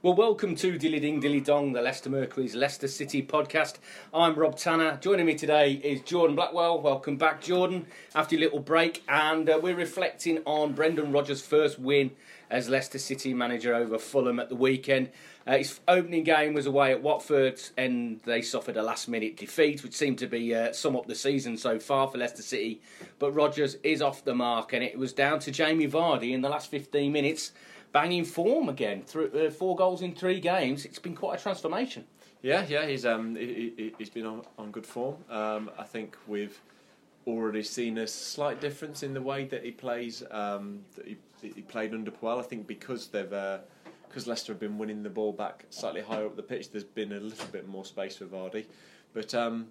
Well, welcome to Dilly Ding Dilly Dong, the Leicester Mercury's Leicester City podcast. I'm Rob Tanner. Joining me today is Jordan Blackwell. Welcome back, Jordan, after your little break. And uh, we're reflecting on Brendan Rodgers' first win as Leicester City manager over Fulham at the weekend. Uh, his opening game was away at Watford, and they suffered a last-minute defeat, which seemed to be uh, sum up the season so far for Leicester City. But Rodgers is off the mark, and it was down to Jamie Vardy in the last 15 minutes banging form again. Through, four goals in three games. It's been quite a transformation. Yeah, yeah, he's um he, has been on, on good form. Um, I think we've already seen a slight difference in the way that he plays. Um, that he, he played under Puel. I think because they've uh, because Leicester have been winning the ball back slightly higher up the pitch. There's been a little bit more space for Vardy, but um,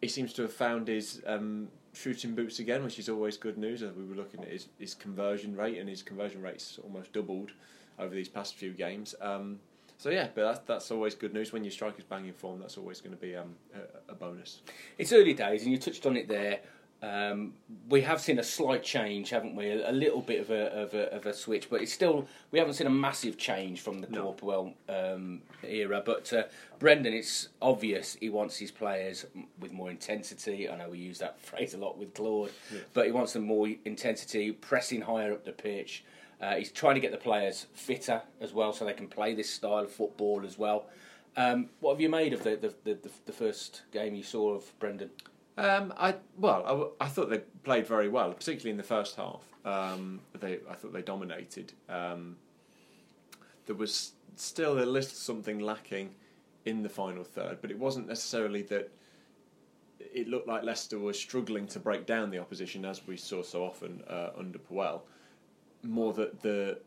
he seems to have found his um, shooting boots again, which is always good news. As we were looking at his, his conversion rate, and his conversion rate's almost doubled over these past few games. Um, so yeah, but that's, that's always good news when your striker's banging form. That's always going to be um, a, a, bonus. It's early days, and you touched on it there. Um, we have seen a slight change, haven't we? A, a little bit of a, of a, of a switch, but it's still we haven't seen a massive change from the no. Claude Puel um, era. But uh, Brendan, it's obvious he wants his players with more intensity. I know we use that phrase a lot with Claude, yeah. but he wants them more intensity, pressing higher up the pitch. Uh, he's trying to get the players fitter as well, so they can play this style of football as well. Um, what have you made of the, the, the, the first game you saw of Brendan? Um, I well, I, I, thought they played very well, particularly in the first half. Um, they, I thought they dominated. Um, there was still a little something lacking in the final third, but it wasn't necessarily that. It looked like Leicester was struggling to break down the opposition, as we saw so often uh, under Puel. More that the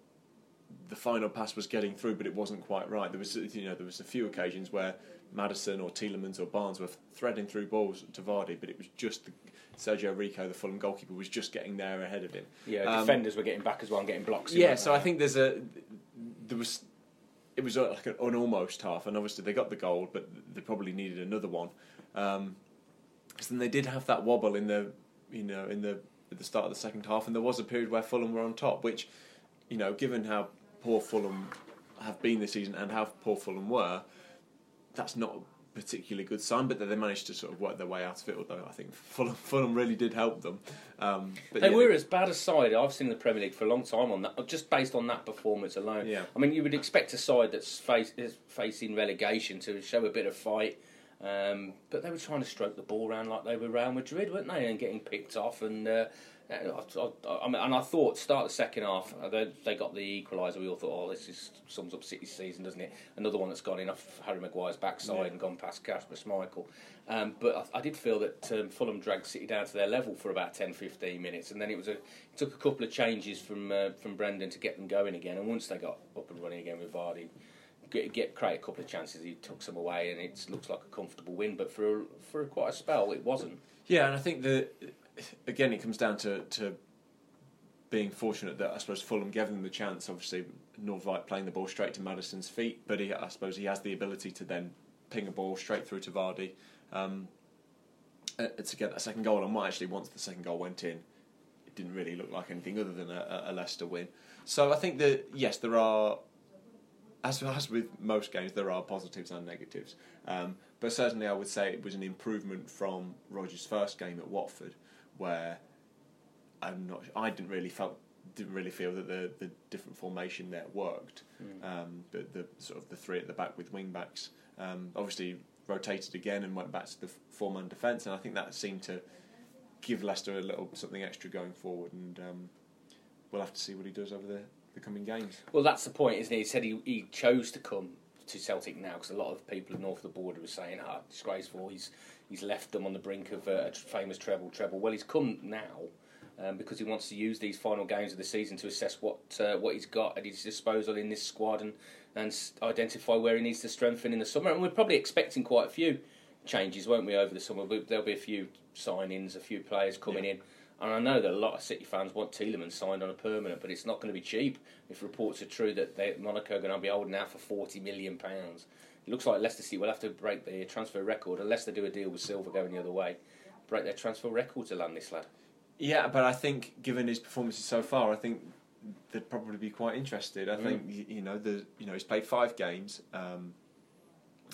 the final pass was getting through, but it wasn't quite right. There was you know there was a few occasions where Maddison or Tielemans or Barnes were threading through balls to Vardy, but it was just the, Sergio Rico, the Fulham goalkeeper, was just getting there ahead of him. Yeah, um, defenders were getting back as well and getting blocks. Yeah, so I think there's a there was it was like an, almost half, and obviously they got the goal, but they probably needed another one. Um, because then they did have that wobble in the you know in the at the start of the second half, and there was a period where Fulham were on top, which you know given how poor Fulham have been this season and how poor Fulham were, that's not a particularly good sign. But they managed to sort of work their way out of it. Although I think Fulham, Fulham really did help them. Um, but they yeah, were as bad a side I've seen in the Premier League for a long time on that, just based on that performance alone. Yeah. I mean, you would expect a side that's face, is facing relegation to show a bit of fight. Um, but they were trying to stroke the ball around like they were Real Madrid, weren't they? And getting picked off and. Uh, I, I, mean, and I thought start the second half uh, they, they got the equaliser. We all thought, oh, this is sums up City's season, doesn't it? Another one that's gone in off Harry Maguire's backside yeah. and gone past Kasper Schmeichel. Um, but I, I, did feel that um, Fulham dragged City down to their level for about 10, 15 minutes, and then it was a it took a couple of changes from uh, from Brendan to get them going again. And once they got up and running again with Vardy, get, get create a couple of chances, he took some away, and it looks like a comfortable win. But for a, for quite a spell, it wasn't. Yeah, and I think the again, it comes down to, to being fortunate that I suppose Fulham gave them the chance. Obviously, Nordtveit playing the ball straight to Maddison's feet, but he, I suppose he has the ability to then ping a ball straight through to Vardy um, uh, to get that second goal. And what actually, once the second goal went in, it didn't really look like anything other than a, a Leicester win. So I think that yes, there are. As, as with most games, there are positives and negatives. Um, but certainly, I would say it was an improvement from Rodgers' first game at Watford, where I'm not. I didn't really felt didn't really feel that the the different formation there worked. Mm. Um, but the sort of the three at the back with wing backs um, obviously rotated again and went back to the four man defence, and I think that seemed to give Leicester a little something extra going forward. And um, we'll have to see what he does over the, the coming games. Well, that's the point, isn't it? He said he, he chose to come to Celtic now because a lot of people north of the border were saying, "Ah, oh, disgraceful." He's he's left them on the brink of a, a famous treble treble. Well, he's come now Um, because he wants to use these final games of the season to assess what uh, what he's got at his disposal in this squad and and identify where he needs to strengthen in the summer. And we're probably expecting quite a few changes, won't we, over the summer? There'll be a few signings, a few players coming yeah. in. And I know that a lot of City fans want Tielemans signed on a permanent, but it's not going to be cheap if reports are true that they, Monaco are going to be holding out for £40 million. It looks like Leicester City will have to break their transfer record unless they do a deal with Silva going the other way. Break their transfer record to land this lad. Yeah, but I think given his performances so far, I think they'd probably be quite interested. I mm. think you know the you know he's played five games. Um,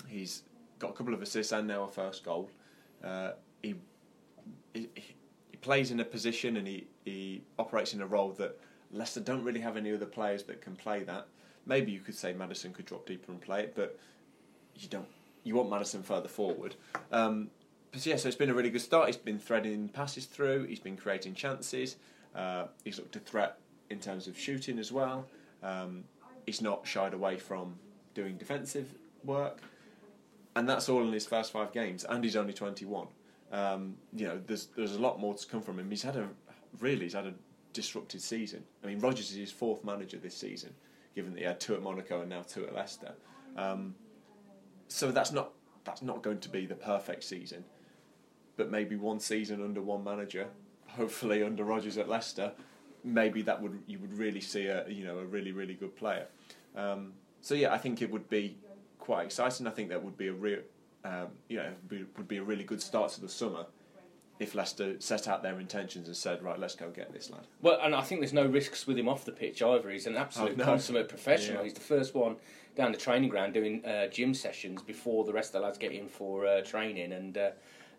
he's got a couple of assists and now a first goal. Uh, he, he plays in a position and he he operates in a role that Leicester don't really have any other players that can play that. Maybe you could say Maddison could drop deeper and play it, but you don't. You want Maddison further forward. Um, but yeah, so it's been a really good start. He's been threading passes through. He's been creating chances. Uh, he's looked a threat in terms of shooting as well. Um, he's not shied away from doing defensive work, and that's all in his first five games. And he's only twenty one. Um, you know, there's there's a lot more to come from him. He's had a really he's had a disrupted season. I mean, Rodgers is his fourth manager this season, given that he had two at Monaco and now two at Leicester. Um, so that's not that's not going to be the perfect season but maybe one season under one manager, hopefully under Rodgers at Leicester, maybe that would you would really see a you know a really really good player. Um, so yeah, I think it would be quite exciting. I think that would be a real um, you know be, would be a really good start to the summer if Leicester set out their intentions and said, right, let's go get this lad. Well, and I think there's no risks with him off the pitch either. He's an absolute oh, no. consummate professional. Yeah. He's the first one down the training ground doing uh, gym sessions before the rest of the lads get in for uh, training, and uh,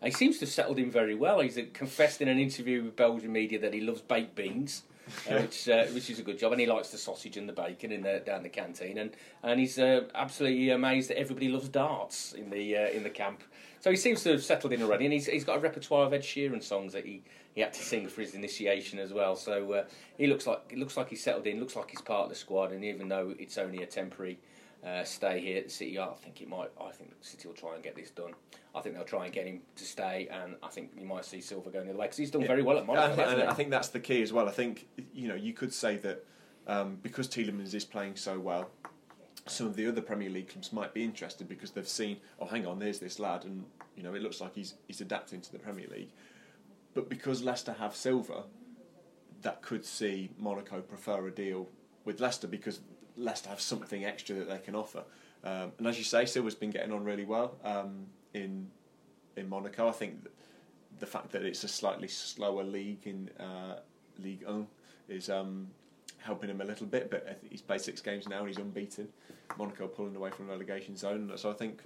he seems to have settled in very well. He's confessed in an interview with Belgian media that he loves baked beans. Uh, which uh, which is a good job, and he likes the sausage and the bacon in the down the canteen, and and he's uh, absolutely amazed that everybody loves darts in the uh, in the camp. So he seems to have settled in already, and he's he's got a repertoire of Ed Sheeran songs that he, he had to sing for his initiation as well. So uh, he looks like it looks like he's settled in, looks like he's part of the squad, and even though it's only a temporary uh, stay here at the City. I think it might. I think City will try and get this done. I think they'll try and get him to stay, and I think you might see Silva going the other way because he's done yeah. very well at Monaco. And, and I think that's the key as well. I think you know you could say that um, because Tielemans is playing so well, some of the other Premier League clubs might be interested because they've seen, oh, hang on, there's this lad, and you know it looks like he's he's adapting to the Premier League. But because Leicester have Silva, that could see Monaco prefer a deal with Leicester because Leicester have something extra that they can offer. Um, and as you say, Silva's been getting on really well um, in in Monaco. I think the fact that it's a slightly slower league in uh, League One is um, helping him a little bit. But he's played six games now and he's unbeaten. Monaco pulling away from relegation zone. So I think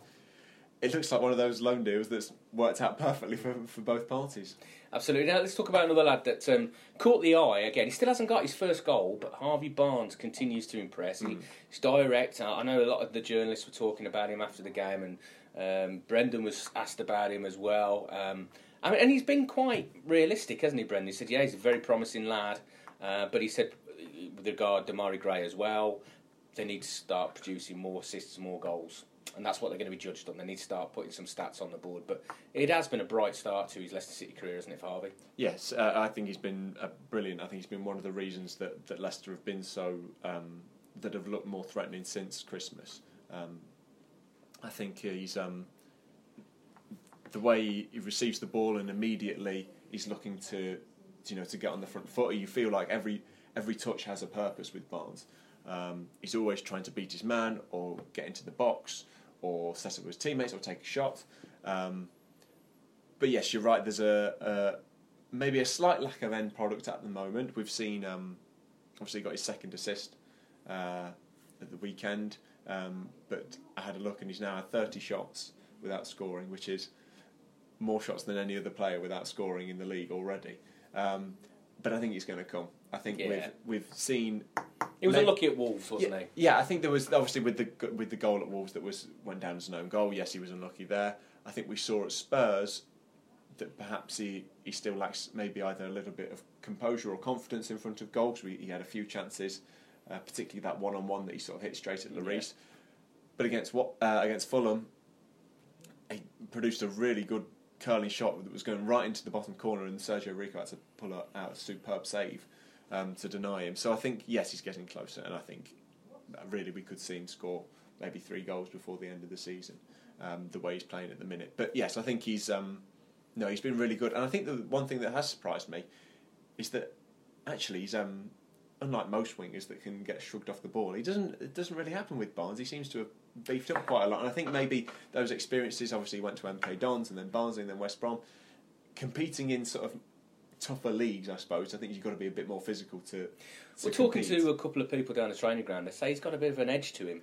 it looks like one of those loan deals that's worked out perfectly for, for both parties. Absolutely. Now let's talk about another lad that um, caught the eye again. He still hasn't got his first goal, but Harvey Barnes continues to impress. Mm. he's direct. I know a lot of the journalists were talking about him after the game, and um, Brendan was asked about him as well. Um, I mean, and he's been quite realistic, hasn't he, Brendan? He said, "Yeah, he's a very promising lad," uh, but he said, with regard to Mari Gray as well, they need to start producing more assists, more goals and that's what they're going to be judged on. They need to start putting some stats on the board. But it has been a bright start to his Leicester City career, hasn't it, Harvey? Yes, uh, I think he's been uh, brilliant. I think he's been one of the reasons that, that Leicester have been so um, that have looked more threatening since Christmas. Um, I think he's um, the way he receives the ball and immediately he's looking to you know to get on the front foot. You feel like every every touch has a purpose with Barnes. Um, he's always trying to beat his man or get into the box or set up with his teammates or take a shot. Um, but yes, you're right. There's a, a, maybe a slight lack of end product at the moment. We've seen um, obviously got his second assist uh, at the weekend, um, but I had a look and he's now had 30 shots without scoring, which is more shots than any other player without scoring in the league already. Um, but I think he's going to come. I think yeah. we've we've seen he was unlucky at Wolves, wasn't yeah, he? Yeah, I think there was obviously with the with the goal at Wolves that was went down as an own goal. Yes, he was unlucky there. I think we saw at Spurs that perhaps he, he still lacks maybe either a little bit of composure or confidence in front of goals. We, he had a few chances, uh, particularly that one on one that he sort of hit straight at Lloris. Yeah. But against what uh, against Fulham, he produced a really good curling shot that was going right into the bottom corner, and Sergio Rico had to pull out a superb save um, to deny him. So I think yes, he's getting closer, and I think really we could see him score maybe three goals before the end of the season. Um, the way he's playing at the minute, but yes, I think he's um, no, he's been really good, and I think the one thing that has surprised me is that actually he's um, unlike most wingers that can get shrugged off the ball. He doesn't. It doesn't really happen with Barnes. He seems to have beefed up quite a lot, and I think maybe those experiences. Obviously, went to MK Dons and then Barnsley and then West Brom, competing in sort of tougher leagues. I suppose. I think you've got to be a bit more physical to. to We're talking to a couple of people down the training ground. They say he's got a bit of an edge to him.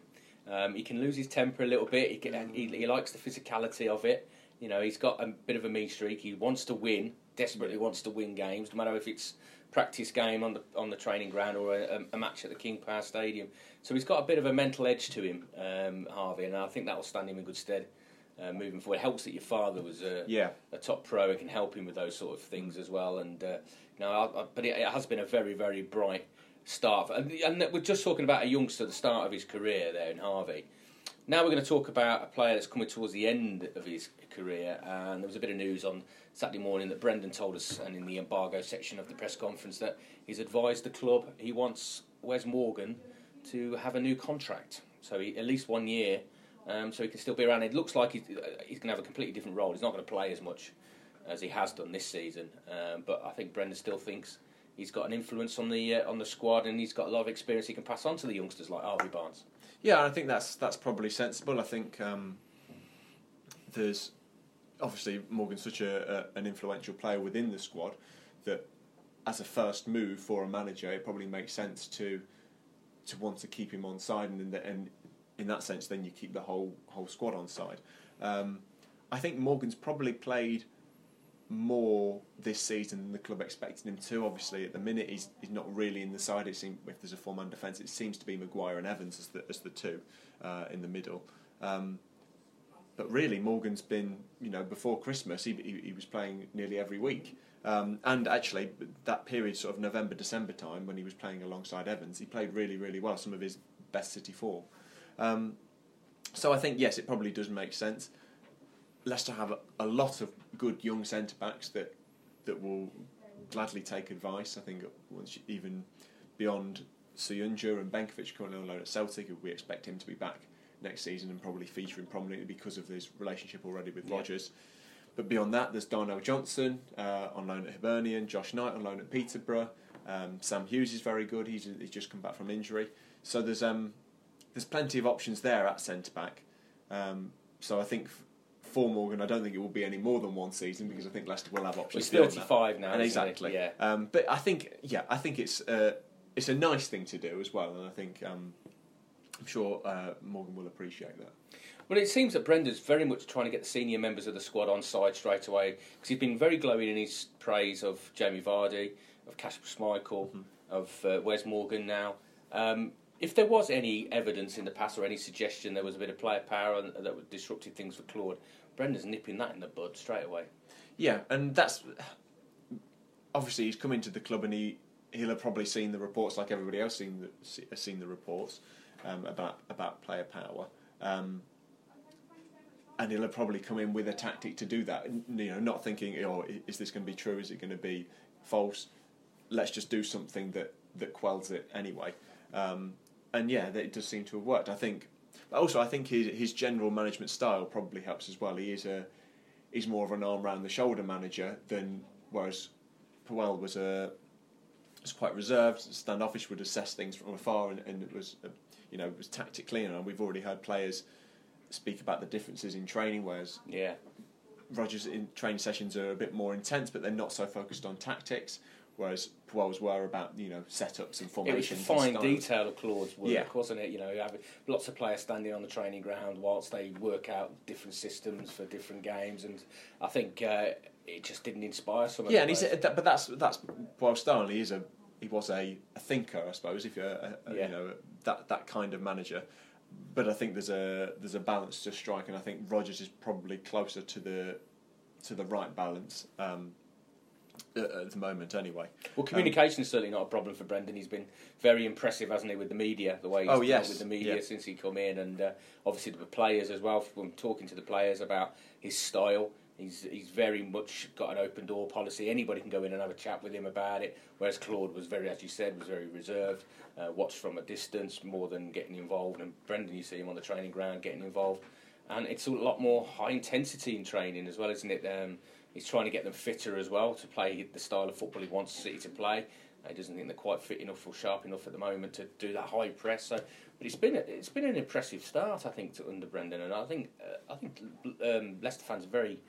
Um, he can lose his temper a little bit. He, can, he, he likes the physicality of it. You know, he's got a bit of a mean streak. He wants to win, desperately wants to win games, no matter if it's practice game on the on the training ground or a, a match at the King Power Stadium. So he's got a bit of a mental edge to him, um, Harvey, and I think that will stand him in good stead. Uh, moving forward, it helps that your father was a, yeah. a top pro and can help him with those sort of things as well. And uh, you know, I, I, but it, it has been a very, very bright start. And, and we're just talking about a youngster at the start of his career there in Harvey. Now we're going to talk about a player that's coming towards the end of his career, and there was a bit of news on Saturday morning that Brendan told us, and in the embargo section of the press conference, that he's advised the club he wants Wes Morgan to have a new contract, so he, at least one year, um, so he can still be around. It looks like he's, he's going to have a completely different role. He's not going to play as much as he has done this season, um, but I think Brendan still thinks he's got an influence on the uh, on the squad, and he's got a lot of experience he can pass on to the youngsters like Harvey Barnes. Yeah, I think that's that's probably sensible. I think um, there's obviously Morgan's such a, a, an influential player within the squad that as a first move for a manager, it probably makes sense to to want to keep him on side, and and in that sense, then you keep the whole whole squad on side. Um, I think Morgan's probably played more this season than the club expected him to. Obviously, at the minute, he's he's not really in the side. It seems if there's a four-man defence, it seems to be Maguire and Evans as the as the two uh, in the middle. Um, but really, Morgan's been you know before Christmas, he he, he was playing nearly every week. Um, and actually, that period, sort of November, December time, when he was playing alongside Evans, he played really, really well. Some of his best City form. Um, so I think yes, it probably does make sense. Leicester have a, a lot of good young centre backs that that will gladly take advice. I think once you, even beyond Soyuncu and Benkovic currently on loan at Celtic, we expect him to be back next season and probably featuring prominently because of his relationship already with yeah. Rodgers. But beyond that, there's Darnell Johnson uh, on loan at Hibernian, Josh Knight on loan at Peterborough. Um, Sam Hughes is very good. He's, he's just come back from injury, so there's um, there's plenty of options there at centre back. Um, so I think for Morgan, I don't think it will be any more than one season because I think Leicester will have options. Well, he's 35 now, and exactly. Yeah. Um, but I think, yeah, I think it's uh, it's a nice thing to do as well, and I think um, I'm sure uh, Morgan will appreciate that. Well, it seems that Brendan's very much trying to get the senior members of the squad on side straight away because he's been very glowing in his praise of Jamie Vardy, of Kasper Schmeichel, mm-hmm. of uh, Wes Morgan now. Um, if there was any evidence in the past or any suggestion there was a bit of player power and, that would disrupted things for Claude, Brendan's nipping that in the bud straight away. Yeah, and that's obviously he's come into the club and he he'll have probably seen the reports like everybody else seen the, seen the reports um, about about player power. Um, and he'll have probably come in with a tactic to do that. You know, not thinking, "Oh, is this going to be true? Is it going to be false?" Let's just do something that that quells it anyway. Um, and yeah, that it does seem to have worked. I think but also, I think his his general management style probably helps as well. He is a he's more of an arm round the shoulder manager than whereas Puel was a was quite reserved, standoffish, would assess things from afar, and, and it was you know was tactically. And we've already heard players speak about the differences in training, whereas yeah. Rodgers in training sessions are a bit more intense, but they're not so focused on tactics whereas Puel's were about you know setups and formations. It was fine detail of Claude's work, yeah. wasn't it? You know, having lots of players standing on the training ground whilst they work out different systems for different games, and I think uh, it just didn't inspire some. Yeah, and he's a, but that's that's style. He is a he was a, a thinker, I suppose, if you're a, a, yeah. you know that that kind of manager. But I think there's a there's a balance to strike, and I think Rodgers is probably closer to the to the right balance. Um, at the moment, anyway. Well, communication um, is certainly not a problem for Brendan. He's been very impressive, hasn't he, with the media? The way he's oh, yes. with the media yeah. since he come in, and uh, obviously the players as well. From talking to the players about his style, He's he's very much got an open door policy. Anybody can go in and have a chat with him about it. Whereas Claude was very, as you said, was very reserved, uh, watched from a distance more than getting involved. And Brendan, you see him on the training ground getting involved, and it's a lot more high intensity in training as well, isn't it? Um, he's trying to get them fitter as well to play the style of football he wants City to play. He doesn't think they're quite fit enough or sharp enough at the moment to do that high press. So, but it's been a, it's been an impressive start, I think, to under Brendan, and I think uh, I think um, Leicester fans are very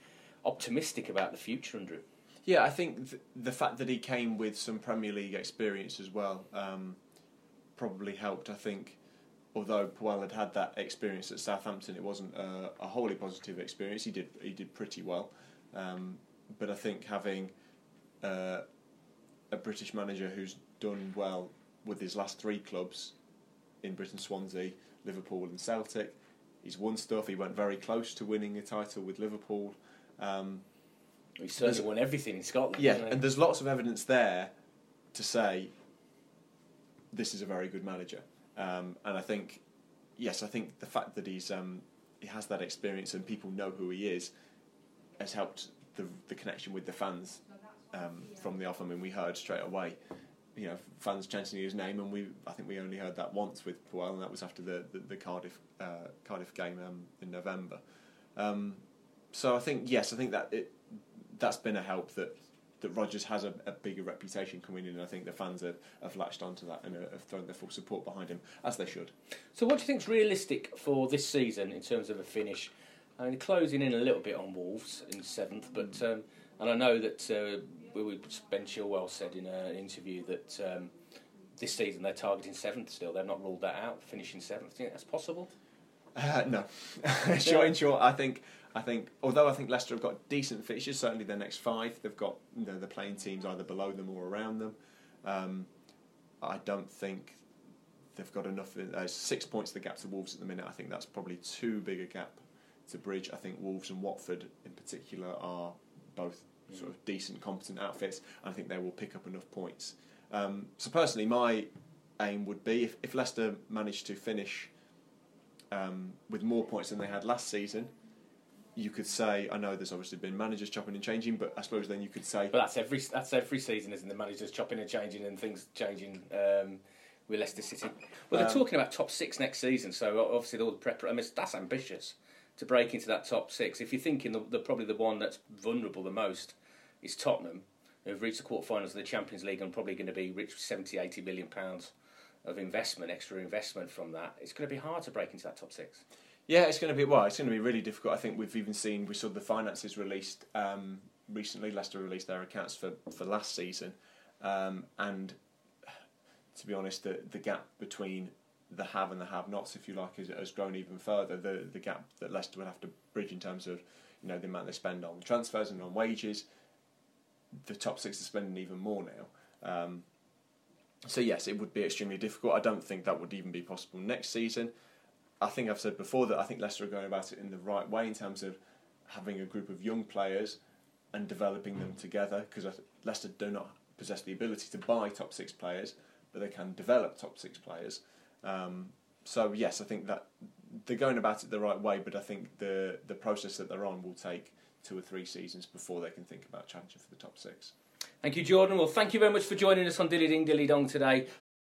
optimistic about the future under him. Yeah, I think th- the fact that he came with some Premier League experience as well um, probably helped. I think, although Puel had had that experience at Southampton, it wasn't a, a wholly positive experience. He did he did pretty well, um, but I think having uh, a British manager who's done well with his last three clubs in Britain, Swansea, Liverpool, and Celtic. He's won stuff. He went very close to winning a title with Liverpool. Um, he certainly won everything in Scotland. Yeah, and there's lots of evidence there to say this is a very good manager. Um, and I think, yes, I think the fact that he's um, he has that experience and people know who he is has helped the the connection with the fans um, from the off. I mean, we heard straight away, you know, fans chanting his name, and we I think we only heard that once with Puel, and that was after the the, the Cardiff uh, Cardiff game um, in November. Um, so I think yes, I think that it that's been a help that that Rodgers has a, a bigger reputation coming in, and I think the fans have, have latched onto that and have thrown their full support behind him as they should. So, what do you think is realistic for this season in terms of a finish? I mean, closing in a little bit on Wolves in seventh, but um, and I know that uh, Ben Chilwell said in an interview that um, this season they're targeting seventh still. They've not ruled that out, finishing seventh. Do you think that's possible? Uh, no, sure, in short, I think I think, although I think Leicester have got decent fixtures, certainly their next five, they've got you know, they're playing teams either below them or around them. Um, I don't think they've got enough. Uh, six points of the gap to Wolves at the minute. I think that's probably too big a gap to bridge. I think Wolves and Watford in particular are both mm. sort of decent, competent outfits. I think they will pick up enough points. Um, so personally, my aim would be if, if Leicester managed to finish um, with more points than they had last season you could say, I know there's obviously been managers chopping and changing, but I suppose then you could say, but that's every that's every season, isn't the managers chopping and changing and things changing um, with Leicester City. Well, they're um, talking about top six next season, so obviously all the prep. I mean, that's ambitious to break into that top six. If you're thinking the, the probably the one that's vulnerable the most is Tottenham, who've reached the quarterfinals of the Champions League and probably going to be rich 70, 80 million pounds of investment, extra investment from that. It's going to be hard to break into that top six. Yeah, it's going to be well. It's going to be really difficult. I think we've even seen we saw the finances released um, recently. Leicester released their accounts for, for last season, um, and to be honest, the the gap between the have and the have-nots, if you like, has, has grown even further. The the gap that Leicester would have to bridge in terms of you know the amount they spend on transfers and on wages. The top six are spending even more now. Um, so yes, it would be extremely difficult. I don't think that would even be possible next season. I think I've said before that I think Leicester are going about it in the right way in terms of having a group of young players and developing them together because Leicester do not possess the ability to buy top six players, but they can develop top six players. Um, so yes, I think that they're going about it the right way, but I think the the process that they're on will take two or three seasons before they can think about challenging for the top six. Thank you, Jordan. Well, thank you very much for joining us on Dilly Ding Dilly Dong today.